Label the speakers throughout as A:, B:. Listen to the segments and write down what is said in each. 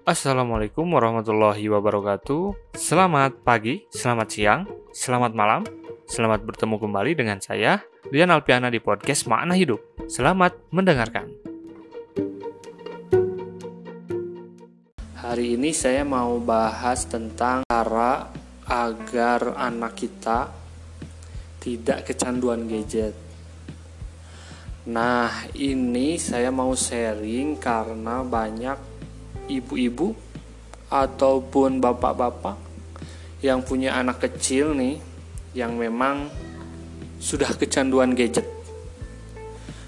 A: Assalamualaikum warahmatullahi wabarakatuh. Selamat pagi, selamat siang, selamat malam. Selamat bertemu kembali dengan saya, Lian Alpiana di podcast Makna Hidup. Selamat mendengarkan. Hari ini saya mau bahas tentang cara agar anak kita tidak kecanduan gadget. Nah, ini saya mau sharing karena banyak ibu-ibu ataupun bapak-bapak yang punya anak kecil nih yang memang sudah kecanduan gadget.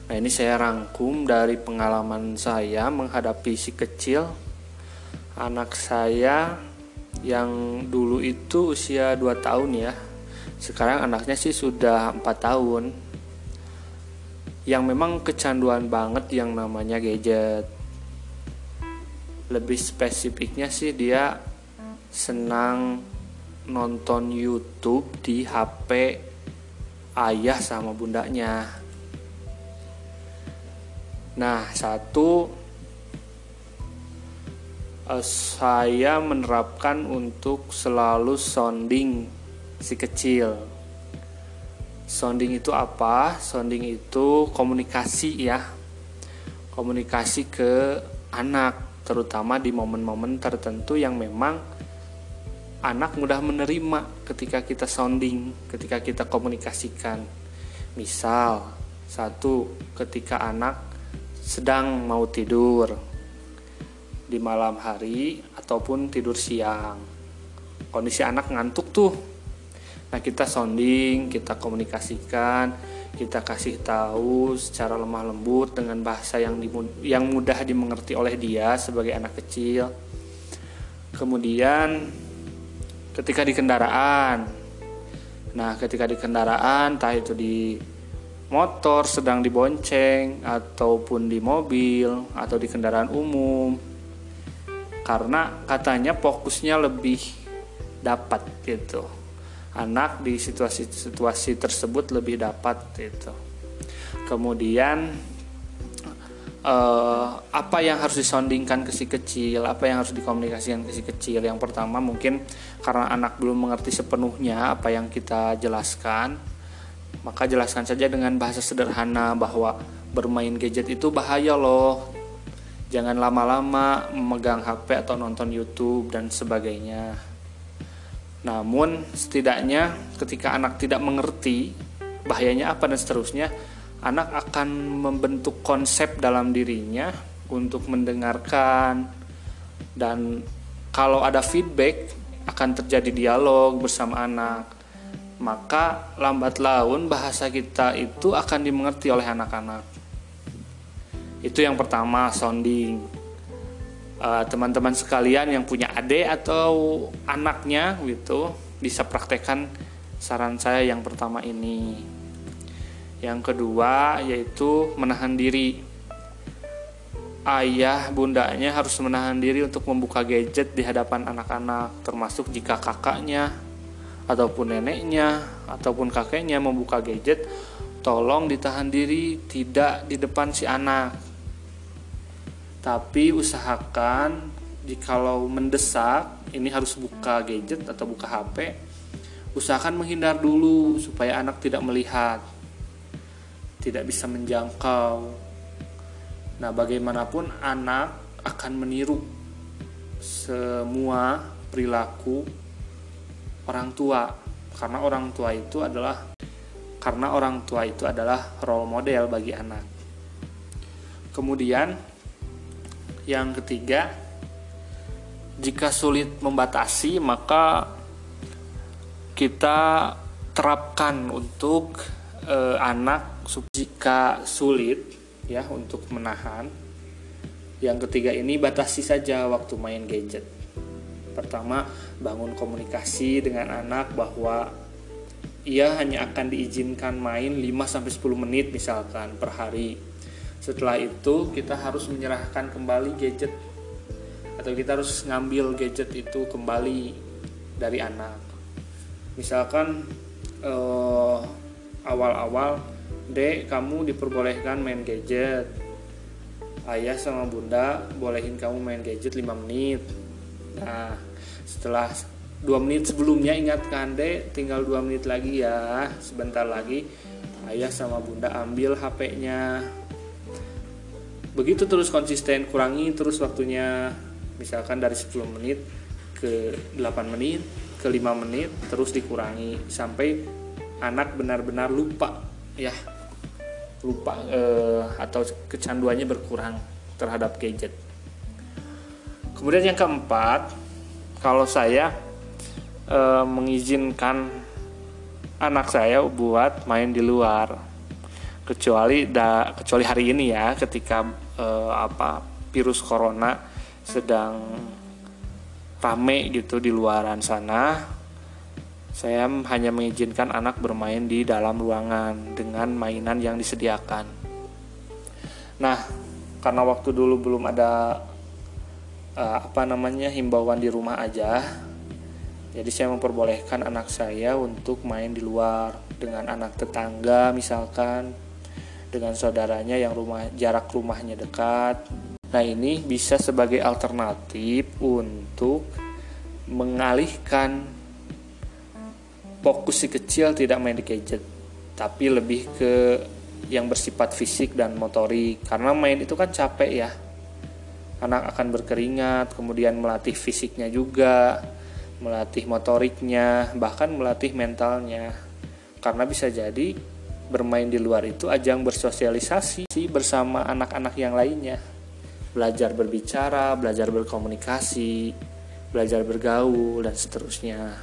A: Nah, ini saya rangkum dari pengalaman saya menghadapi si kecil anak saya yang dulu itu usia 2 tahun ya. Sekarang anaknya sih sudah 4 tahun. Yang memang kecanduan banget yang namanya gadget lebih spesifiknya sih dia senang nonton YouTube di HP ayah sama bundanya nah satu uh, saya menerapkan untuk selalu sounding si kecil. Sounding itu apa? Sounding itu komunikasi ya. Komunikasi ke anak, terutama di momen-momen tertentu yang memang anak mudah menerima ketika kita sounding, ketika kita komunikasikan. Misal, satu, ketika anak sedang mau tidur, di malam hari ataupun tidur siang. Kondisi anak ngantuk tuh. Nah, kita sounding, kita komunikasikan, kita kasih tahu secara lemah lembut dengan bahasa yang yang mudah dimengerti oleh dia sebagai anak kecil. Kemudian ketika di kendaraan. Nah, ketika di kendaraan, entah itu di motor sedang dibonceng ataupun di mobil atau di kendaraan umum karena katanya fokusnya lebih dapat gitu anak di situasi-situasi tersebut lebih dapat gitu. Kemudian eh, apa yang harus disondingkan ke si kecil? Apa yang harus dikomunikasikan ke si kecil? Yang pertama mungkin karena anak belum mengerti sepenuhnya apa yang kita jelaskan maka jelaskan saja dengan bahasa sederhana bahwa bermain gadget itu bahaya loh. Jangan lama-lama memegang HP atau nonton YouTube dan sebagainya. Namun, setidaknya ketika anak tidak mengerti bahayanya apa dan seterusnya, anak akan membentuk konsep dalam dirinya untuk mendengarkan. Dan kalau ada feedback akan terjadi dialog bersama anak. Maka lambat laun bahasa kita itu akan dimengerti oleh anak-anak. Itu yang pertama sounding uh, teman-teman sekalian yang punya adik atau anaknya gitu bisa praktekkan saran saya yang pertama ini. Yang kedua yaitu menahan diri. Ayah bundanya harus menahan diri untuk membuka gadget di hadapan anak-anak termasuk jika kakaknya ataupun neneknya ataupun kakeknya membuka gadget tolong ditahan diri tidak di depan si anak tapi usahakan jikalau mendesak ini harus buka gadget atau buka HP usahakan menghindar dulu supaya anak tidak melihat tidak bisa menjangkau. Nah bagaimanapun anak akan meniru semua perilaku orang tua karena orang tua itu adalah karena orang tua itu adalah role model bagi anak. Kemudian yang ketiga, jika sulit membatasi, maka kita terapkan untuk e, anak jika sulit ya untuk menahan. Yang ketiga ini batasi saja waktu main gadget. Pertama, bangun komunikasi dengan anak bahwa ia hanya akan diizinkan main 5 sampai 10 menit misalkan per hari setelah itu kita harus menyerahkan kembali gadget. Atau kita harus ngambil gadget itu kembali dari anak. Misalkan awal awal-awal dek kamu diperbolehkan main gadget. Ayah sama bunda bolehin kamu main gadget 5 menit. Nah setelah 2 menit sebelumnya ingatkan deh tinggal 2 menit lagi ya. Sebentar lagi ayah sama bunda ambil HP-nya begitu terus konsisten kurangi terus waktunya. Misalkan dari 10 menit ke 8 menit ke 5 menit terus dikurangi. Sampai anak benar-benar lupa ya. Lupa eh, atau kecanduannya berkurang terhadap gadget. Kemudian yang keempat, kalau saya eh, mengizinkan anak saya buat main di luar, kecuali da, kecuali hari ini ya, ketika eh, apa virus corona sedang rame gitu di luaran sana, saya hanya mengizinkan anak bermain di dalam ruangan dengan mainan yang disediakan. Nah, karena waktu dulu belum ada uh, apa namanya himbauan di rumah aja, jadi saya memperbolehkan anak saya untuk main di luar dengan anak tetangga misalkan dengan saudaranya yang rumah jarak rumahnya dekat. Nah, ini bisa sebagai alternatif untuk mengalihkan fokus si kecil tidak main di gadget tapi lebih ke yang bersifat fisik dan motorik. Karena main itu kan capek ya. Anak akan berkeringat kemudian melatih fisiknya juga melatih motoriknya bahkan melatih mentalnya. Karena bisa jadi bermain di luar itu ajang bersosialisasi bersama anak-anak yang lainnya belajar berbicara belajar berkomunikasi belajar bergaul dan seterusnya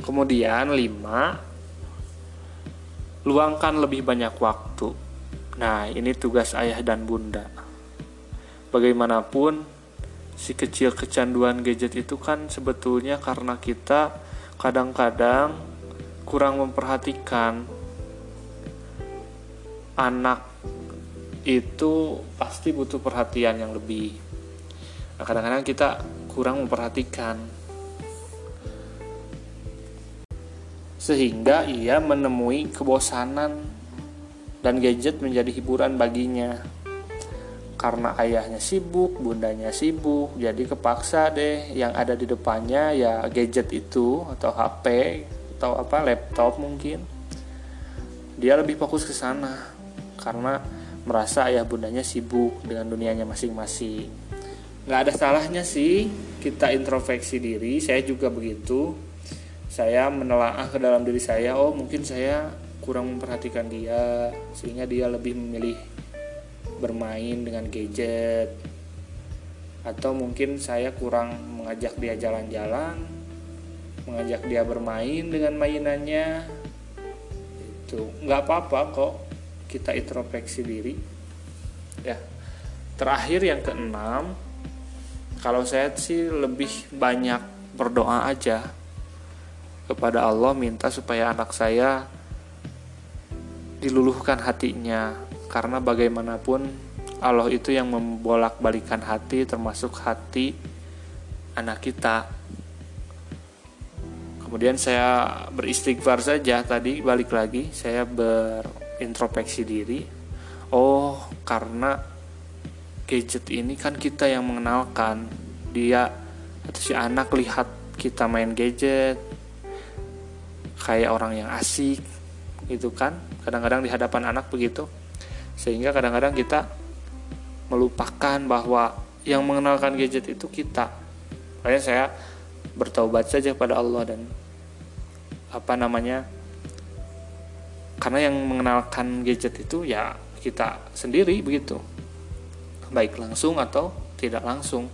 A: Kemudian lima Luangkan lebih banyak waktu. Nah, ini tugas ayah dan bunda. Bagaimanapun si kecil kecanduan gadget itu kan sebetulnya karena kita kadang-kadang kurang memperhatikan anak itu pasti butuh perhatian yang lebih. Nah, kadang-kadang kita kurang memperhatikan sehingga ia menemui kebosanan dan gadget menjadi hiburan baginya. Karena ayahnya sibuk, bundanya sibuk, jadi kepaksa deh yang ada di depannya ya gadget itu atau HP atau apa laptop mungkin. Dia lebih fokus ke sana karena merasa ayah bundanya sibuk dengan dunianya masing-masing. Nggak ada salahnya sih kita introspeksi diri, saya juga begitu. Saya menelaah ke dalam diri saya oh mungkin saya kurang memperhatikan dia sehingga dia lebih memilih bermain dengan gadget. Atau mungkin saya kurang mengajak dia jalan-jalan mengajak dia bermain dengan mainannya. Itu. Nggak apa-apa kok kita introspeksi diri. Ya. Terakhir yang keenam kalau saya sih lebih banyak berdoa aja kepada Allah minta supaya anak saya diluluhkan hatinya. Karena bagaimanapun Allah itu yang membolak-balikan hati termasuk hati anak kita. Kemudian saya beristighfar saja tadi balik lagi saya berintrospeksi diri. Oh karena gadget ini kan kita yang mengenalkan. Dia atau si anak lihat kita main gadget kayak orang yang asik gitu kan? Kadang-kadang di hadapan anak begitu. Sehingga kadang-kadang kita melupakan bahwa yang mengenalkan gadget itu kita. Makanya saya bertaubat saja pada Allah dan apa namanya karena yang mengenalkan gadget itu ya kita sendiri begitu. Baik langsung atau tidak langsung.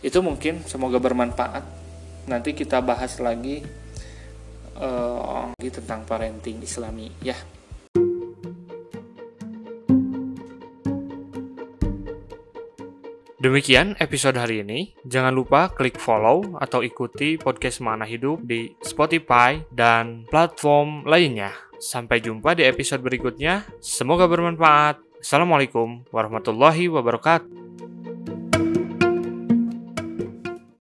A: Itu mungkin semoga bermanfaat. Nanti kita bahas lagi uh, tentang parenting islami ya Demikian episode hari ini. Jangan lupa klik follow atau ikuti podcast Mana Hidup di Spotify dan platform lainnya. Sampai jumpa di episode berikutnya. Semoga bermanfaat. Assalamualaikum warahmatullahi wabarakatuh.